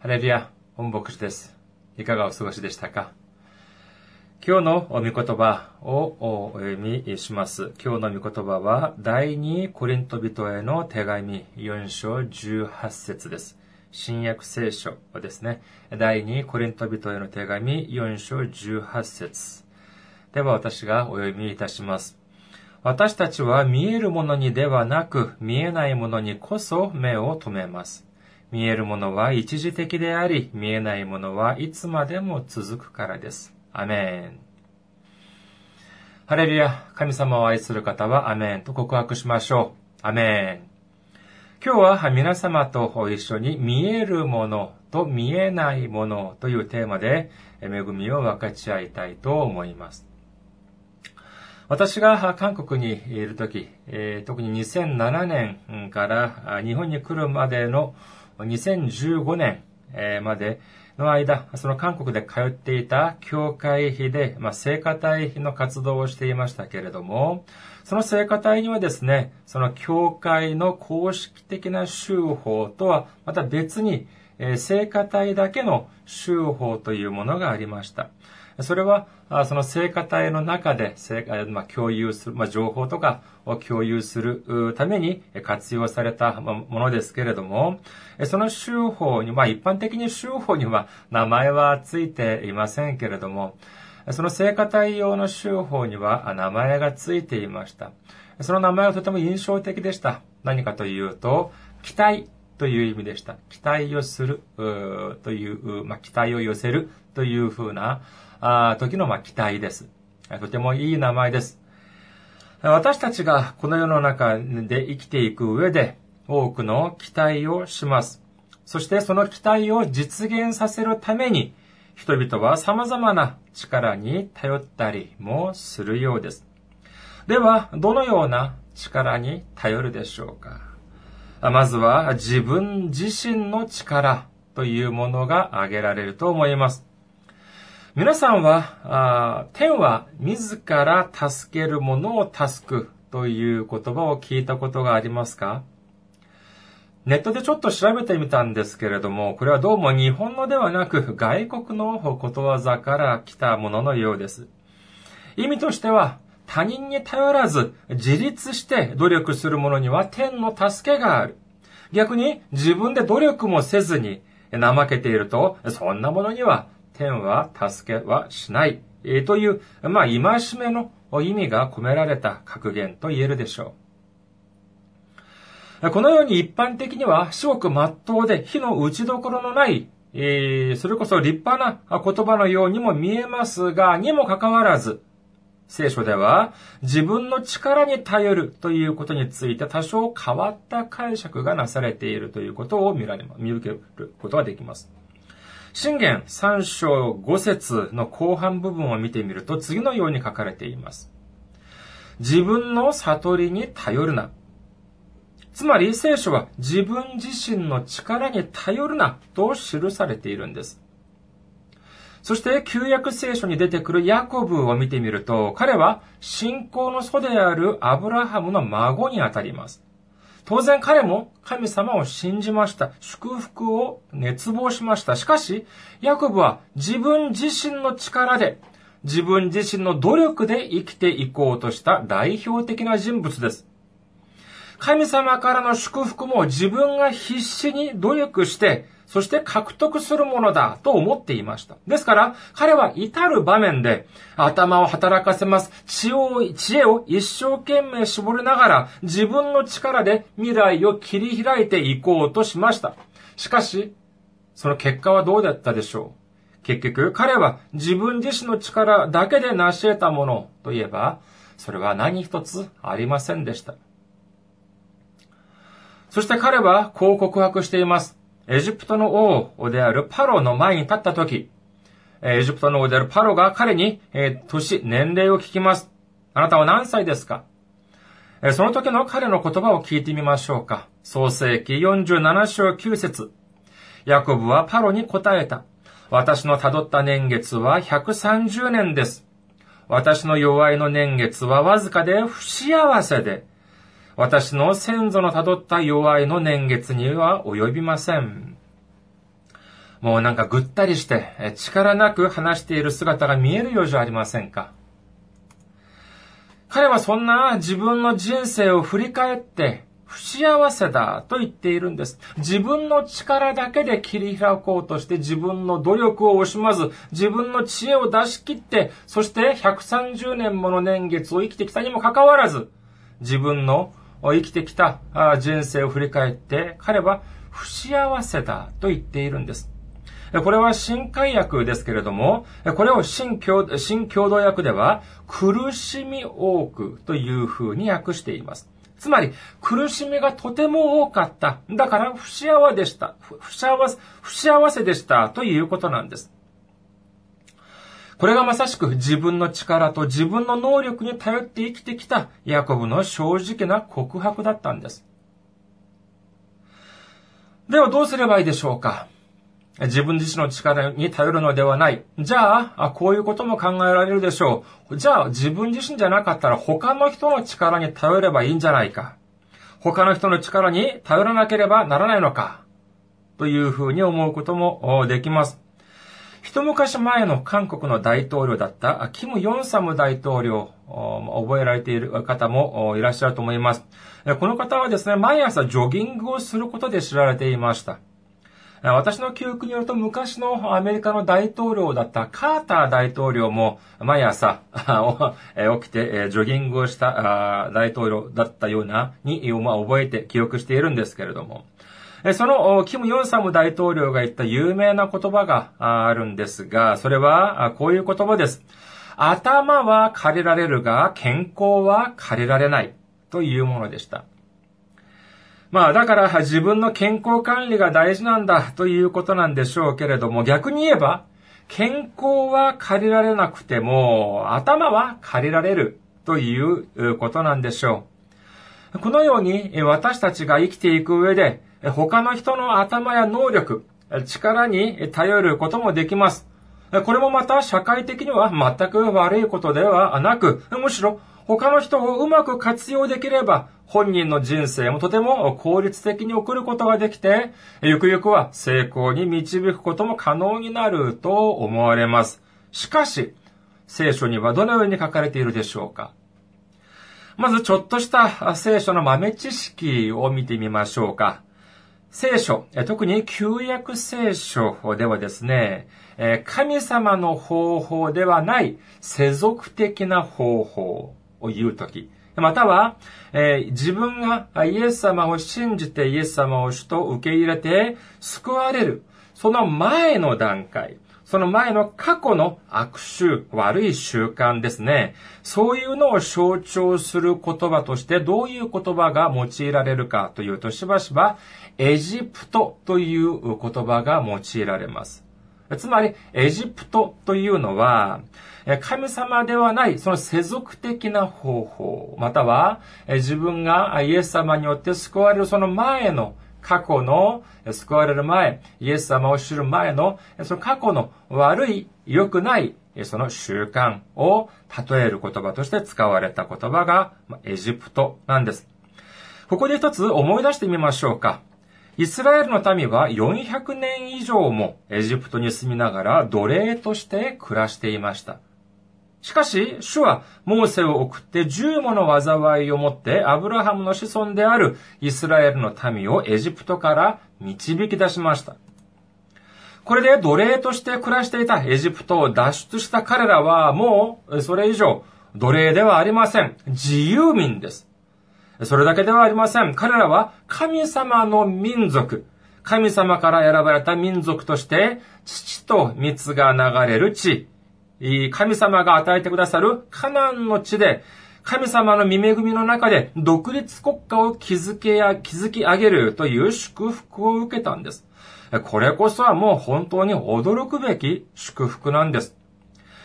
ハレルヤ、本牧師です。いかがお過ごしでしたか？今日の御言葉をお読みします。今日の御言葉は、第二コリント人への手紙4章18節です。新約聖書ですね。第二コリント人への手紙4章18節では私がお読みいたします。私たちは見えるものにではなく、見えないものにこそ目を留めます。見えるものは一時的であり、見えないものはいつまでも続くからです。アメン。ハレルヤ、神様を愛する方はアメンと告白しましょう。アメン。今日は皆様と一緒に見えるものと見えないものというテーマで恵みを分かち合いたいと思います。私が韓国にいるとき、特に2007年から日本に来るまでの2015年までの間、その韓国で通っていた教会費で、まあ、聖歌隊の活動をしていましたけれども、その聖歌隊にはですね、その教会の公式的な修法とはまた別に、えー、聖歌隊だけの修法というものがありました。それは、その聖歌隊の中で、まあ、共有する、まあ、情報とかを共有するために活用されたものですけれども、その修法に、まあ、一般的に修法には名前はついていませんけれども、その聖歌隊用の修法には名前がついていました。その名前はとても印象的でした。何かというと、期待という意味でした。期待をするという、まあ、期待を寄せるというふうな、あ時のまあ期待です。とてもいい名前です。私たちがこの世の中で生きていく上で多くの期待をします。そしてその期待を実現させるために人々は様々な力に頼ったりもするようです。では、どのような力に頼るでしょうかまずは自分自身の力というものが挙げられると思います。皆さんは、天は自ら助ける者を助くという言葉を聞いたことがありますか？ネットでちょっと調べてみたんですけれども、これはどうも日本のではなく外国のことわざから来たもののようです。意味としては、他人に頼らず自立して努力する者には天の助けがある。逆に自分で努力もせずに怠けていると、そんなものには天は助けはしない、え、という、まあ、戒めの意味が込められた格言と言えるでしょう。このように一般的には、至極真っ当で火の打ちどころのない、え、それこそ立派な言葉のようにも見えますが、にもかかわらず、聖書では自分の力に頼るということについて多少変わった解釈がなされているということを見られ見受けることができます。信玄3章5節の後半部分を見てみると次のように書かれています。自分の悟りに頼るな。つまり聖書は自分自身の力に頼るなと記されているんです。そして旧約聖書に出てくるヤコブを見てみると彼は信仰の祖であるアブラハムの孫にあたります。当然彼も神様を信じました。祝福を熱望しました。しかし、ヤコブは自分自身の力で、自分自身の努力で生きていこうとした代表的な人物です。神様からの祝福も自分が必死に努力して、そして獲得するものだと思っていました。ですから、彼は至る場面で頭を働かせます。知恵を知恵を一生懸命絞りながら自分の力で未来を切り開いていこうとしました。しかし、その結果はどうだったでしょう結局、彼は自分自身の力だけで成し得たものといえば、それは何一つありませんでした。そして彼はこう告白しています。エジプトの王であるパロの前に立った時、エジプトの王であるパロが彼に、え、年、年齢を聞きます。あなたは何歳ですか、その時の彼の言葉を聞いてみましょうか。創世記47章9節ヤコブはパロに答えた。私の辿った年月は130年です。私の弱いの年月はわずかで不幸せで、私の先祖の辿った弱いの年月には及びません。もうなんかぐったりして力なく話している姿が見えるようじゃありませんか。彼はそんな自分の人生を振り返って不幸せだと言っているんです。自分の力だけで切り開こうとして自分の努力を惜しまず、自分の知恵を出し切って、そして130年もの年月を生きてきたにもかかわらず、自分の生きてきた人生を振り返って、彼は不幸せだと言っているんです。これは新海訳ですけれども、これを新共新共同訳では、苦しみ多くという風に訳しています。つまり、苦しみがとても多かった。だから、不幸せでした。不幸せ、不幸せでしたということなんです。これがまさしく自分の力と自分の能力に頼って生きてきたヤコブの正直な告白だったんです。ではどうすればいいでしょうか？自分自身の力に頼るのではない。じゃあ、こういうことも考えられるでしょう。じゃあ、自分自身じゃなかったら他の人の力に頼ればいいんじゃないか。他の人の力に頼らなければならないのか。というふうに思うこともできます。一昔前の韓国の大統領だったキム・ヨンサム大統領、覚えられている方もいらっしゃると思います。この方はですね、毎朝ジョギングをすることで知られていました。私の記憶によると昔のアメリカの大統領だったカーター大統領も毎朝起きてジョギングをした大統領だったようなに覚えて記憶しているんですけれども、そのキム・ヨンサム大統領が言った有名な言葉があるんですが、それはこういう言葉です。頭は借りられるが健康は借りられないというものでした。まあだから自分の健康管理が大事なんだということなんでしょうけれども、逆に言えば、健康は借りられなくても、頭は借りられるということなんでしょう。このように私たちが生きていく上で、他の人の頭や能力、力に頼ることもできます。これもまた社会的には全く悪いことではなく、むしろ他の人をうまく活用できれば、本人の人生もとても効率的に送ることができて、ゆくゆくは成功に導くことも可能になると思われます。しかし、聖書にはどのように書かれているでしょうかまずちょっとした聖書の豆知識を見てみましょうか。聖書、特に旧約聖書ではですね、神様の方法ではない世俗的な方法を言うとき、または、えー、自分がイエス様を信じてイエス様を主と受け入れて救われる。その前の段階。その前の過去の悪習、悪い習慣ですね。そういうのを象徴する言葉としてどういう言葉が用いられるかというとしばしばエジプトという言葉が用いられます。つまり、エジプトというのは、神様ではない、その世俗的な方法、または、自分がイエス様によって救われるその前の、過去の、救われる前、イエス様を知る前の、その過去の悪い、良くない、その習慣を例える言葉として使われた言葉が、エジプトなんです。ここで一つ思い出してみましょうか。イスラエルの民は400年以上もエジプトに住みながら奴隷として暮らしていました。しかし、主はモーセを送って十もの災いをもってアブラハムの子孫であるイスラエルの民をエジプトから導き出しました。これで奴隷として暮らしていたエジプトを脱出した彼らはもうそれ以上奴隷ではありません。自由民です。それだけではありません。彼らは神様の民族。神様から選ばれた民族として、父と蜜が流れる地、神様が与えてくださるカナンの地で、神様の見恵みの中で独立国家を築けや、築き上げるという祝福を受けたんです。これこそはもう本当に驚くべき祝福なんです。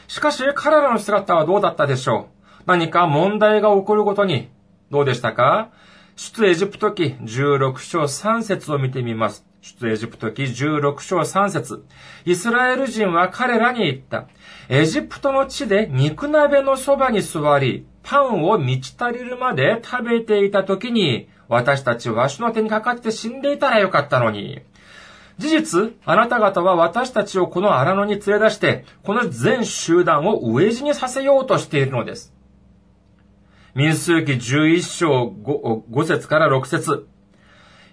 しかし彼らの姿はどうだったでしょう？何か問題が起こるごとに、どうでしたか？出エジプト記16章3節を見てみます。出エジプト記16章3節イスラエル人は彼らに言った。エジプトの地で肉鍋のそばに座り、パンを満ち足りるまで食べていた時に、私たちは主の手にかかって死んでいたらよかったのに。事実、あなた方は私たちをこの荒野に連れ出して、この全集団を飢え死にさせようとしているのです。民数記11章 5, 5節から6節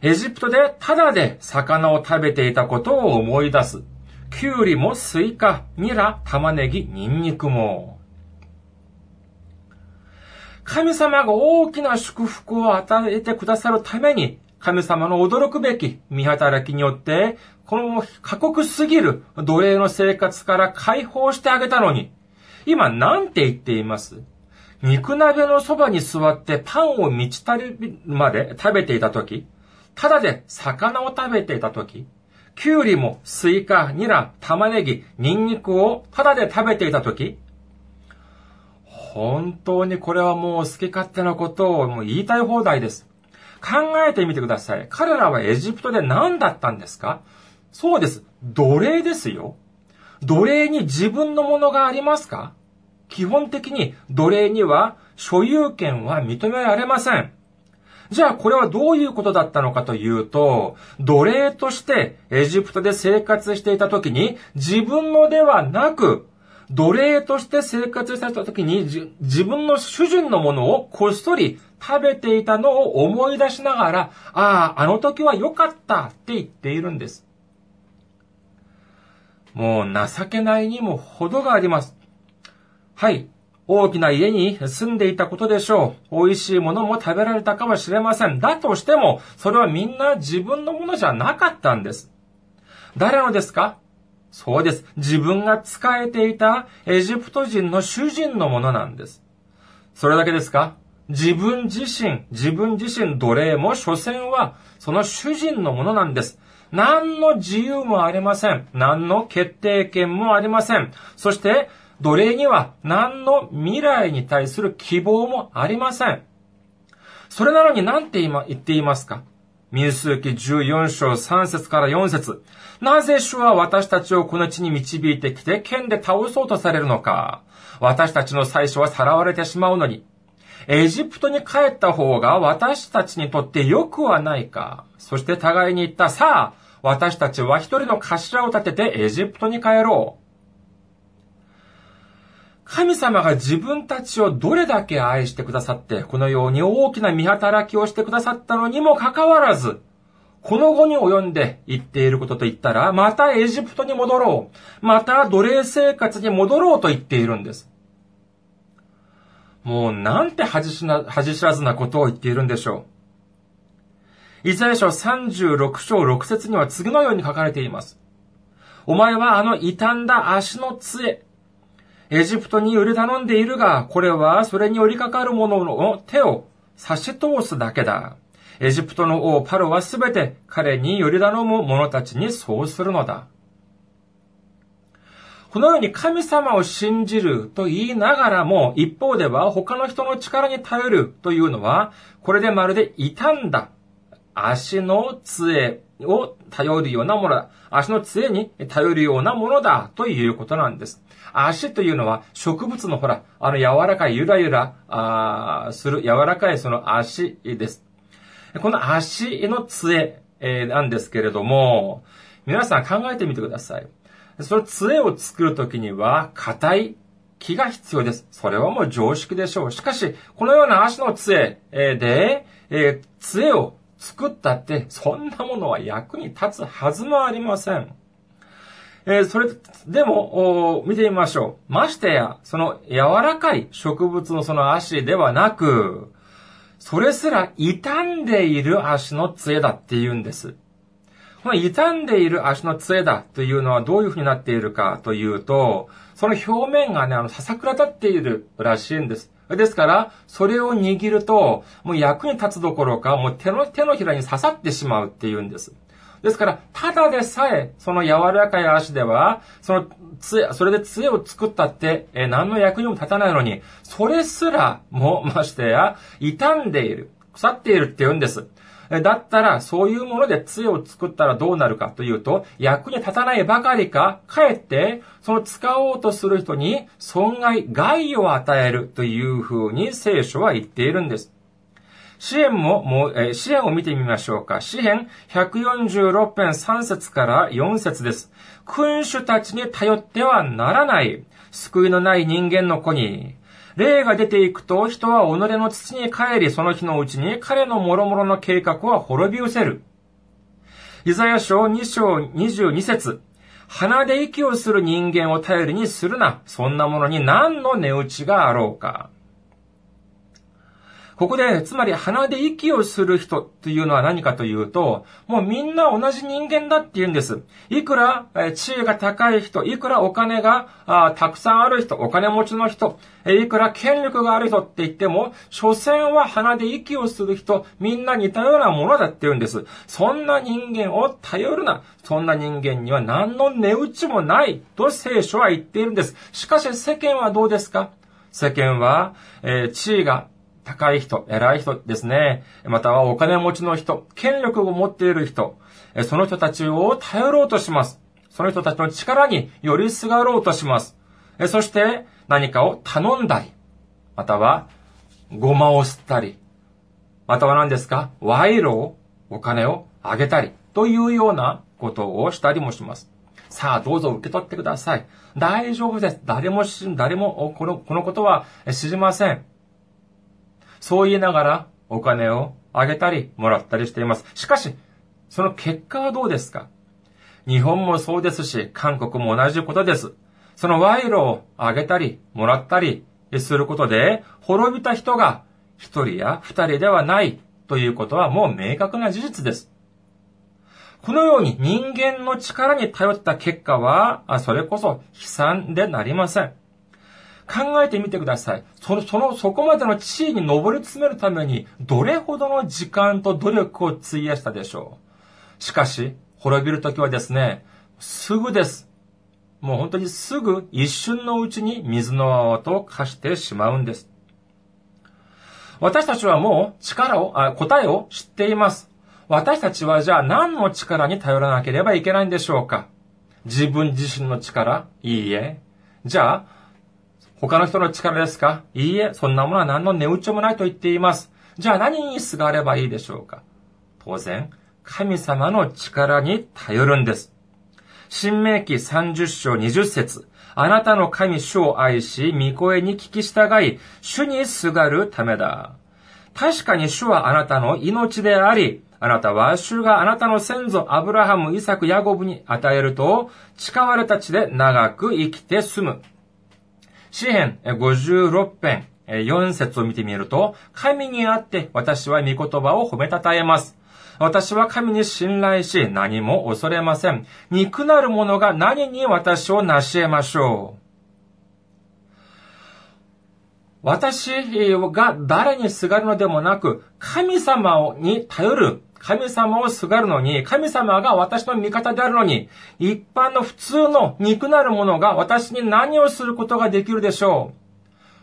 エジプトでただで魚を食べていたことを思い出す。キュウリもスイカ、ニラ、玉ねぎ、ニンニクも。神様が大きな祝福を与えてくださるために、神様の驚くべき御働きによって、この過酷すぎる奴隷の生活から解放してあげたのに、今なんて言っています？肉鍋のそばに座ってパンを満ち足りるまで食べていたとき、ただで魚を食べていたとき、キュウリもスイカ、ニラ、玉ねぎ、ニンニクをただで食べていたとき、本当にこれはもう好き勝手なことをもう言いたい放題です。考えてみてください。彼らはエジプトで何だったんですか？そうです。奴隷ですよ。奴隷に自分のものがありますか？基本的に奴隷には所有権は認められません。じゃあこれはどういうことだったのかというと、奴隷としてエジプトで生活していた時に自分のではなく、奴隷として生活した時に自分の主人のものをこっそり食べていたのを思い出しながら、ああ、あの時は良かったって言っているんです。もう情けないにも程があります。はい。大きな家に住んでいたことでしょう。美味しいものも食べられたかもしれません。だとしても、それはみんな自分のものじゃなかったんです。誰のですか？そうです。自分が仕えていたエジプト人の主人のものなんです。それだけですか？自分自身、自分自身奴隷も所詮はその主人のものなんです。何の自由もありません。何の決定権もありません。そして、奴隷には何の未来に対する希望もありません。それなのに何て今言っていますか？民数記14章3節から4節なぜ主は私たちをこの地に導いてきて剣で倒そうとされるのか？私たちの最初はさらわれてしまうのに、エジプトに帰った方が私たちにとって良くはないか？そして互いに言った、さあ、私たちは一人の頭を立ててエジプトに帰ろう。神様が自分たちをどれだけ愛してくださって、このように大きな見働きをしてくださったのにもかかわらず、この後に及んで言っていることと言ったら、またエジプトに戻ろう。また奴隷生活に戻ろうと言っているんです。もうなんて恥知らずなことを言っているんでしょう。イザヤ書36章6節には次のように書かれています。お前はあの傷んだ足の杖、エジプトに売り頼んでいるが、これはそれに寄りかかる者の手を差し通すだけだ。エジプトの王パロはすべて彼に寄り頼む者たちにそうするのだ。このように神様を信じると言いながらも、一方では他の人の力に頼るというのは、これでまるで傷んだ足の杖を頼るようなものだ。足の杖に頼るようなものだということなんです。足というのは植物のほら、あの柔らかいゆらゆらあする柔らかいその足です。この足の杖、なんですけれども、皆さん考えてみてください。その杖を作るときには、硬い木が必要です。それはもう常識でしょう。しかし、このような足の杖で、えー、杖を作ったって、そんなものは役に立つはずもありません。えー、それ、でも、見てみましょう。ましてや、その柔らかい植物のその足ではなく、それすら傷んでいる足の杖だって言うんです。この傷んでいる足の杖だというのはどういう風になっているかというと、その表面がね、あの、ささくら立っているらしいんです。ですから、それを握ると、もう役に立つどころか、もう手の、手のひらに刺さってしまうっていうんです。ですから、ただでさえ、その柔らかい足では、その杖、それで杖を作ったって、え何の役にも立たないのに、それすらもましてや、傷んでいる、腐っているって言うんです。だったら、そういうもので杖を作ったらどうなるかというと、役に立たないばかりか、かえって、その使おうとする人に損害、害を与えるというふうに聖書は言っているんです。支援も、もう、えー、支援を見てみましょうか。支援146編3節から4節です。君主たちに頼ってはならない。救いのない人間の子に。霊が出ていくと人は己の土に帰り、その日のうちに彼の諸々の計画は滅び失せる。イザヤ書2章22節鼻で息をする人間を頼りにするな。そんなものに何の値打ちがあろうか。ここで、つまり鼻で息をする人というのは何かというと、もうみんな同じ人間だって言うんです。いくらえ地位が高い人、いくらお金があたくさんある人、お金持ちの人、えいくら権力がある人って言っても、所詮は鼻で息をする人、みんな似たようなものだって言うんです。そんな人間を頼るな。そんな人間には何の値打ちもないと聖書は言っているんです。しかし世間はどうですか？世間は、えー、地位が高い人、偉い人ですね。またはお金持ちの人、権力を持っている人、その人たちを頼ろうとします。その人たちの力に寄りすがろうとします。そして何かを頼んだり、またはごまを吸ったり、または何ですか？賄賂をお金をあげたり、というようなことをしたりもします。さあ、どうぞ受け取ってください。大丈夫です。誰も誰もこの、このことは知りません。そう言いながらお金をあげたりもらったりしています。しかし、その結果はどうですか？日本もそうですし、韓国も同じことです。その賄賂をあげたりもらったりすることで、滅びた人が一人や二人ではないということはもう明確な事実です。このように人間の力に頼った結果は、それこそ悲惨でなりません。考えてみてください。その、その、そこまでの地位に上り詰めるために、どれほどの時間と努力を費やしたでしょう。しかし、滅びるときはですね、すぐです。もう本当にすぐ一瞬のうちに水の泡と化してしまうんです。私たちはもう力を、あ答えを知っています。私たちはじゃあ何の力に頼らなければいけないんでしょうか自分自身の力いいえ。じゃあ、他の人の力ですか？いいえ、そんなものは何の値打ちもないと言っています。じゃあ何にすがればいいでしょうか？当然、神様の力に頼るんです。新明記30章20節あなたの神主を愛し、御声に聞き従い、主にすがるためだ。確かに主はあなたの命であり、あなたは主があなたの先祖アブラハム、イサク、ヤゴブに与えると、誓われた地で長く生きて住む。詩編56編4節を見てみると、神にあって私は御言葉を褒めたたえます。私は神に信頼し何も恐れません。肉なる者が何に私を成し得ましょう。私が誰にすがるのでもなく、神様に頼る神様をすがるのに、神様が私の味方であるのに、一般の普通の肉なる者が私に何をすることができるでしょう。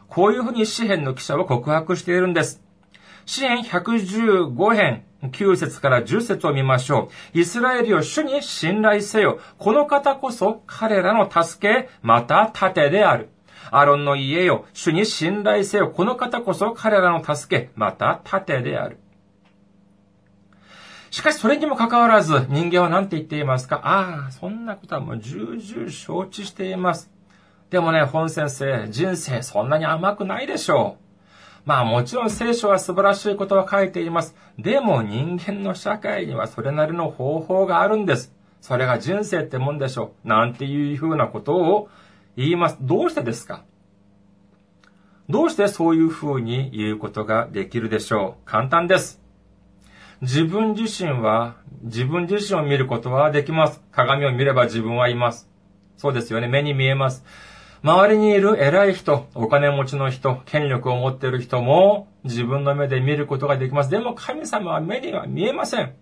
こういうふうに詩篇の記者は告白しているんです。詩篇115編9節から10節を見ましょう。イスラエルを主に信頼せよ。この方こそ彼らの助け、また盾である。アロンの家よ、主に信頼せよ。この方こそ彼らの助け、また盾である。しかしそれにもかかわらず、人間は何て言っていますか？ああ、そんなことはもう重々承知しています。でもね、本先生、人生そんなに甘くないでしょう。まあもちろん聖書は素晴らしいことは書いています。でも人間の社会にはそれなりの方法があるんです。それが人生ってもんでしょう。なんていうふうなことを言います。どうしてですか？どうしてそういうふうに言うことができるでしょう？簡単です。自分自身は、自分自身を見ることはできます。鏡を見れば自分はいます。そうですよね。目に見えます。周りにいる偉い人、お金持ちの人、権力を持っている人も自分の目で見ることができます。でも神様は目には見えません。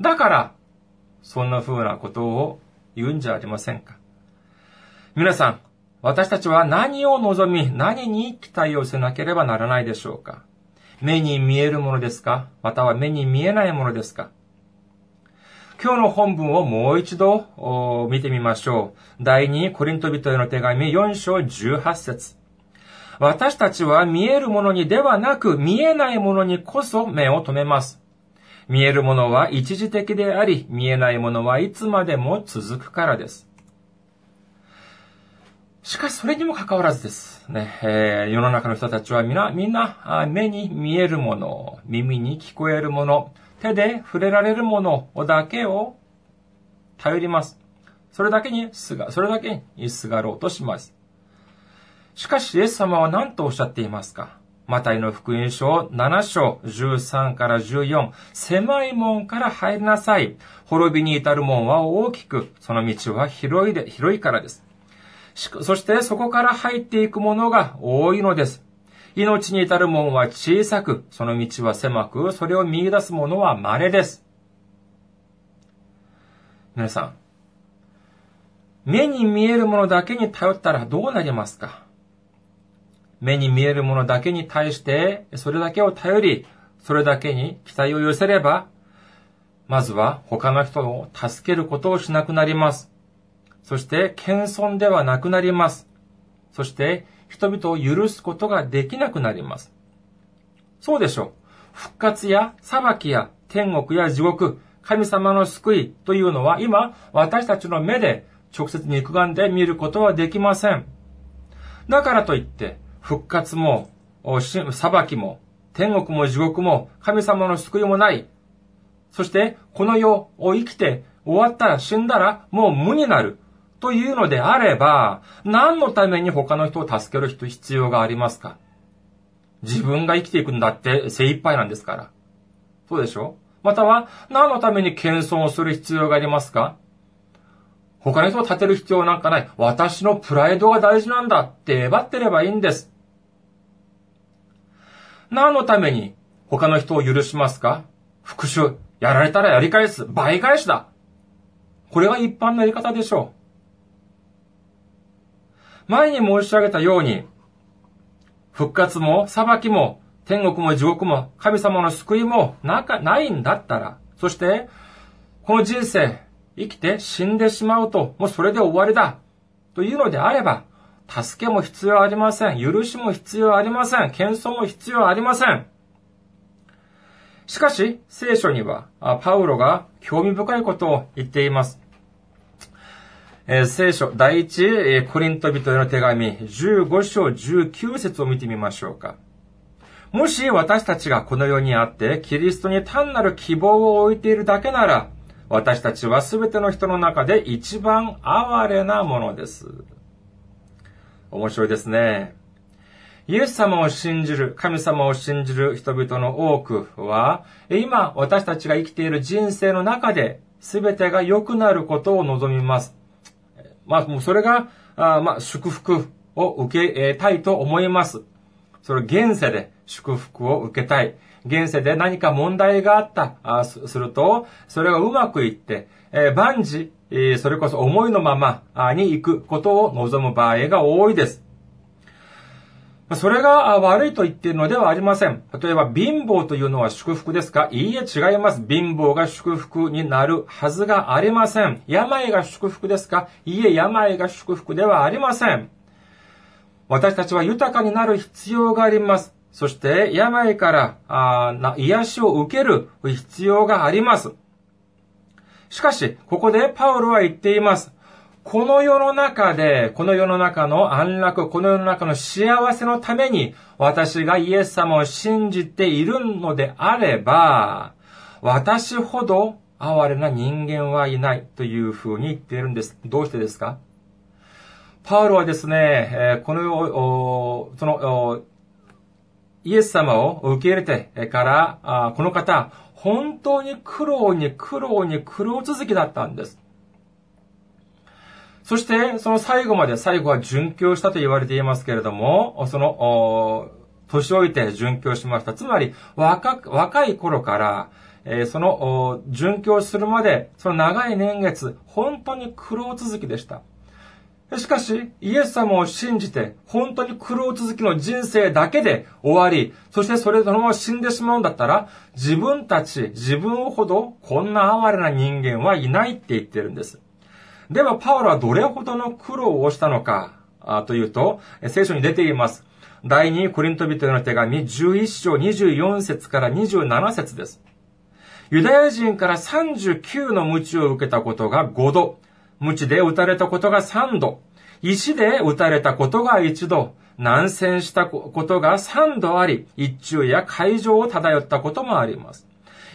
だから、そんな風なことを言うんじゃありませんか。皆さん、私たちは何を望み、何に期待をせなければならないでしょうか。目に見えるものですか？または目に見えないものですか？今日の本文をもう一度見てみましょう。第2コリント人への手紙4章18節私たちは見えるものにではなく、見えないものにこそ目を留めます。見えるものは一時的であり、見えないものはいつまでも続くからです。しかし、それにもかかわらずですね、えー、世の中の人たちはみんな、みんな、目に見えるもの、耳に聞こえるもの、手で触れられるものだけを頼ります。それだけにすが、それだけにすがろうとします。しかし、イエス様は何とおっしゃっていますか？マタイの福音書7章13から14、狭い門から入りなさい。滅びに至る門は大きく、その道は広いで、広いからです。そしてそこから入っていくものが多いのです。命に至る門は小さく、その道は狭く、それを見出す者は稀です。皆さん、目に見えるものだけに頼ったらどうなりますか？目に見えるものだけに対して、それだけを頼り、それだけに期待を寄せれば、まずは他の人を助けることをしなくなります。そして、謙遜ではなくなります。そして、人々を許すことができなくなります。そうでしょう。復活や裁きや天国や地獄、神様の救いというのは今、私たちの目で直接肉眼で見ることはできません。だからといって、復活も、裁きも、天国も地獄も、神様の救いもない。そして、この世を生きて終わったら死んだらもう無になる。というのであれば、何のために他の人を助ける人必要がありますか？自分が生きていくんだって精一杯なんですから。そうでしょ？または、何のために謙遜をする必要がありますか？他の人を立てる必要なんかない。私のプライドが大事なんだってえばってればいいんです。何のために他の人を許しますか？復讐。やられたらやり返す。倍返しだ。これが一般のやり方でしょう。前に申し上げたように、復活も裁きも天国も地獄も神様の救いもなかないんだったら、そして、この人生、生きて死んでしまうと、もうそれで終わりだ。というのであれば、助けも必要ありません。許しも必要ありません。謙遜も必要ありません。しかし、聖書には、パウロが興味深いことを言っています。えー、聖書、第一、えコリント人への手紙、15章19節を見てみましょうか。もし私たちがこの世にあって、キリストに単なる希望を置いているだけなら、私たちはすべての人の中で一番哀れなものです。面白いですね。イエス様を信じる、神様を信じる人々の多くは、今私たちが生きている人生の中で、すべてが良くなることを望みます。まあ、もうそれが、あまあ、祝福を受けたいと思います。それ現世で祝福を受けたい。現世で何か問題があったあすると、それがうまくいって、えー、万事、えー、それこそ思いのままに行くことを望む場合が多いです。それが悪いと言っているのではありません。例えば、貧乏というのは祝福ですか？いいえ、違います。貧乏が祝福になるはずがありません。病が祝福ですか？いいえ、病が祝福ではありません。私たちは豊かになる必要があります。そして、病からあ癒しを受ける必要があります。しかし、ここでパウロは言っています。この世の中で、この世の中の安楽、この世の中の幸せのために、私がイエス様を信じているのであれば、私ほど哀れな人間はいないというふうに言っているんです。どうしてですか？パウロはですね、この世、その、イエス様を受け入れてから、この方、本当に苦労に苦労に苦労続きだったんです。そして、その最後まで、最後は殉教したと言われていますけれども、その、年老いて殉教しました。つまり、若、若い頃から、えー、その、殉教するまで、その長い年月、本当に苦労続きでした。しかし、イエス様を信じて、本当に苦労続きの人生だけで終わり、そしてそれそのまま死んでしまうんだったら、自分たち、自分ほどこんな哀れな人間はいないって言ってるんです。では、パウロはどれほどの苦労をしたのか、というと、聖書に出ています。第2コリント人への手紙11章24節から27節です。ユダヤ人から39の鞭を受けたことが5度、鞭で打たれたことが3度、石で打たれたことが1度、難戦したことが3度あり、一中や海上を漂ったこともあります。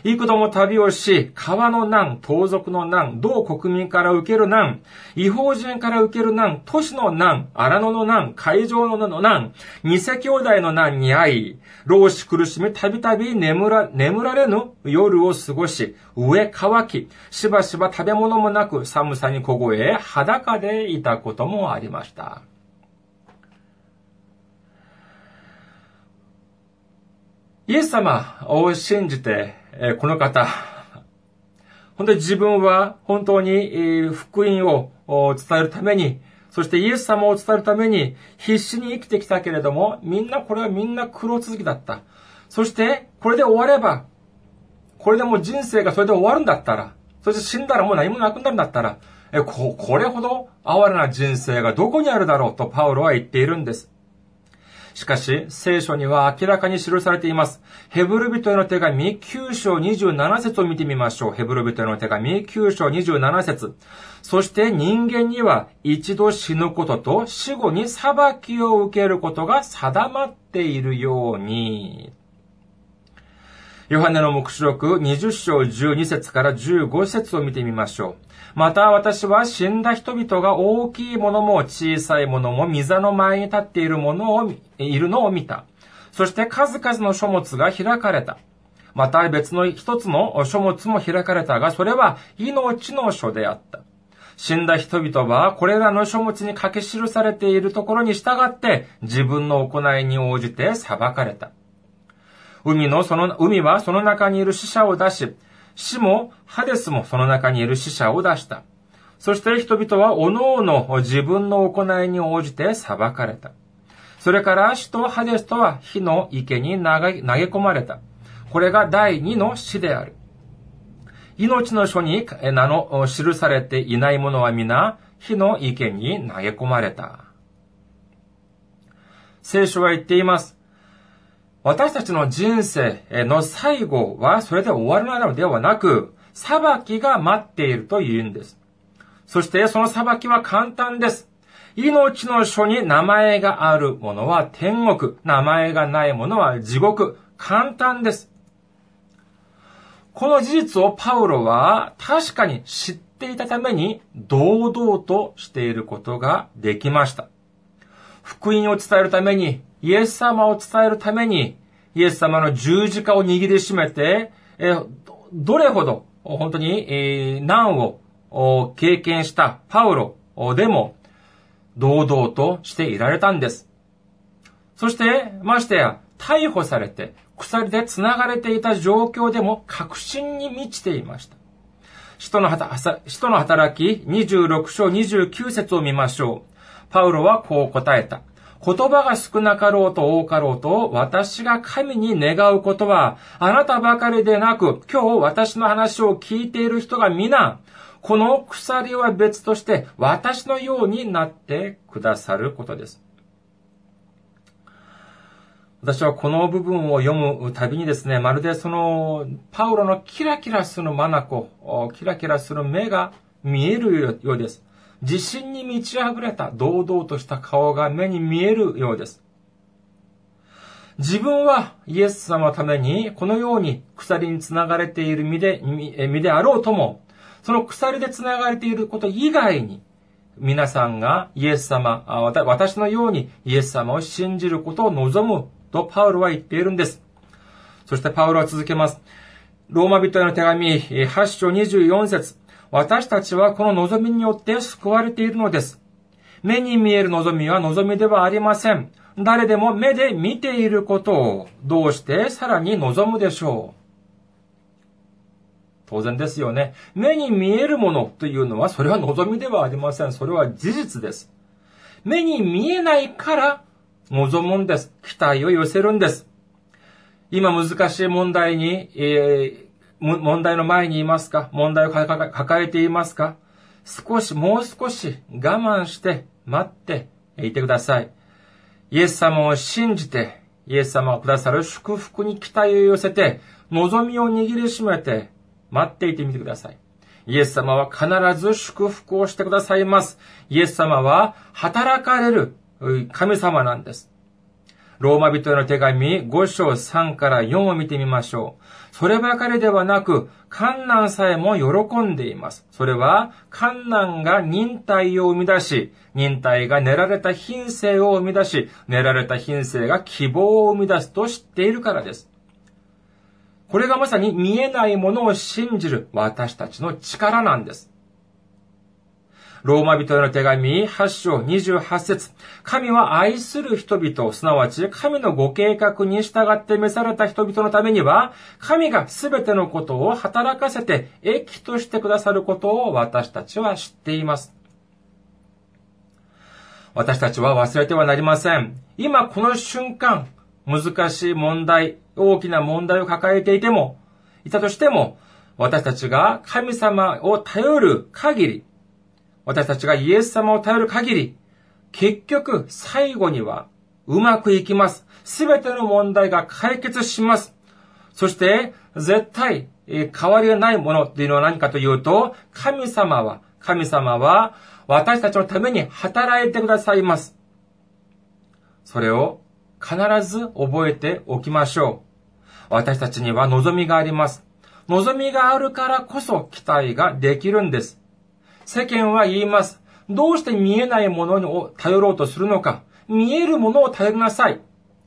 幾度も旅をし、川の難、盗賊の難、同国民から受ける難、違法人から受ける難、都市の難、荒野の難、海上の難、偽兄弟の難に遭い、老子苦しみ、たびたび眠ら、眠られぬ夜を過ごし、上乾き、しばしば食べ物もなく、寒さに凍え、裸でいたこともありました。イエス様を信じて、えこの方、本当に自分は本当に福音を伝えるために、そしてイエス様を伝えるために必死に生きてきたけれども、みんなこれはみんな苦労続きだった。そして、これで終われば、これでもう人生がそれで終わるんだったら、そして死んだらもう何もなくなるんだったら、えここれほど哀れな人生がどこにあるだろうとパウロは言っているんです。しかし、聖書には明らかに記されています。ヘブル人への手紙9章27節を見てみましょう。ヘブル人への手紙9章27節そして人間には一度死ぬことと死後に裁きを受けることが定まっているように。ヨハネの目視録20章12節から15節を見てみましょう。また私は死んだ人々が大きいものも小さいものも溝の前に立っているものを、いるのを見た。そして数々の書物が開かれた。また別の一つの書物も開かれたが、それは命の書であった。死んだ人々はこれらの書物に書き記されているところに従って自分の行いに応じて裁かれた。海のその、海はその中にいる死者を出し、死もハデスもその中にいる死者を出した。そして人々は各々自分の行いに応じて裁かれた。それから死とハデスとは火の池に投げ込まれた。これが第二の死である。命の書に名の記されていない者は皆火の池に投げ込まれた。聖書は言っています。私たちの人生の最後はそれで終わるのではなく、裁きが待っているというんです。そしてその裁きは簡単です。命の書に名前があるものは天国、名前がないものは地獄。簡単です。この事実をパウロは確かに知っていたために堂々としていることができました。福音を伝えるためにイエス様を伝えるために、イエス様の十字架を握りしめて、えどれほど本当に、え難を経験したパウロでも堂々としていられたんです。そして、ましてや、逮捕されて、鎖で繋がれていた状況でも確信に満ちていました。使徒の働き26章29節を見ましょう。パウロはこう答えた。言葉が少なかろうと多かろうと、私が神に願うことは、あなたばかりでなく、今日私の話を聞いている人が皆、この鎖は別として私のようになってくださることです。私はこの部分を読むたびにですね、まるでその、パウロのキラキラする眼キラキラする目が見えるようです。自信に満ち溢れた堂々とした顔が目に見えるようです。自分はイエス様のためにこのように鎖につながれている身で、身であろうとも、その鎖でつながれていること以外に、皆さんがイエス様、私のようにイエス様を信じることを望むとパウロは言っているんです。そしてパウロは続けます。ローマ人への手紙8章24節私たちはこの望みによって救われているのです。目に見える望みは望みではありません。誰でも目で見ていることをどうしてさらに望むでしょう。当然ですよね。目に見えるものというのは、それは望みではありません。それは事実です。目に見えないから望むんです。期待を寄せるんです。今難しい問題に、えー問題の前にいますか？問題を抱えていますか？少し、もう少し我慢して待っていてください。イエス様を信じて、イエス様がくださる祝福に期待を寄せて、望みを握りしめて、待っていてみてください。イエス様は必ず祝福をしてくださいます。イエス様は働かれる神様なんです。ローマ人への手紙5章3から4を見てみましょう。そればかりではなく、観難さえも喜んでいます。それは、観難が忍耐を生み出し、忍耐が練られた品性を生み出し、練られた品性が希望を生み出すと知っているからです。これがまさに見えないものを信じる私たちの力なんです。ローマ人への手紙8章28節神は愛する人々、すなわち神のご計画に従って召された人々のためには、神が全てのことを働かせて益としてくださることを私たちは知っています。私たちは忘れてはなりません。今この瞬間、難しい問題、大きな問題を抱えていても、いたとしても、私たちが神様を頼る限り、私たちがイエス様を頼る限り、結局、最後には、うまくいきます。すべての問題が解決します。そして、絶対、変わりがないものっていうのは何かというと、神様は、神様は、私たちのために働いてくださいます。それを必ず覚えておきましょう。私たちには望みがあります。望みがあるからこそ期待ができるんです。世間は言います。どうして見えないものを頼ろうとするのか。見えるものを頼りなさい。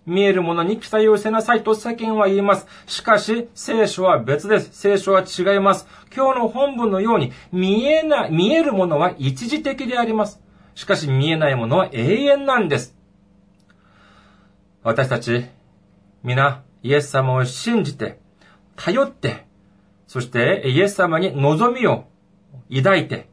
見えるものに期待を寄せなさいと世間は言います。しかし、聖書は別です。聖書は違います。今日の本文のように、見えない、見えるものは一時的であります。しかし、見えないものは永遠なんです。私たち、皆、イエス様を信じて、頼って、そしてイエス様に望みを抱いて、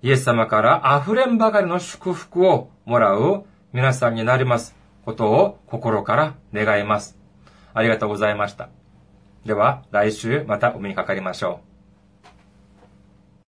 イエス様から溢れんばかりの祝福をもらう皆さんになりますことを心から願います。ありがとうございました。では、来週またお目にかかりましょう。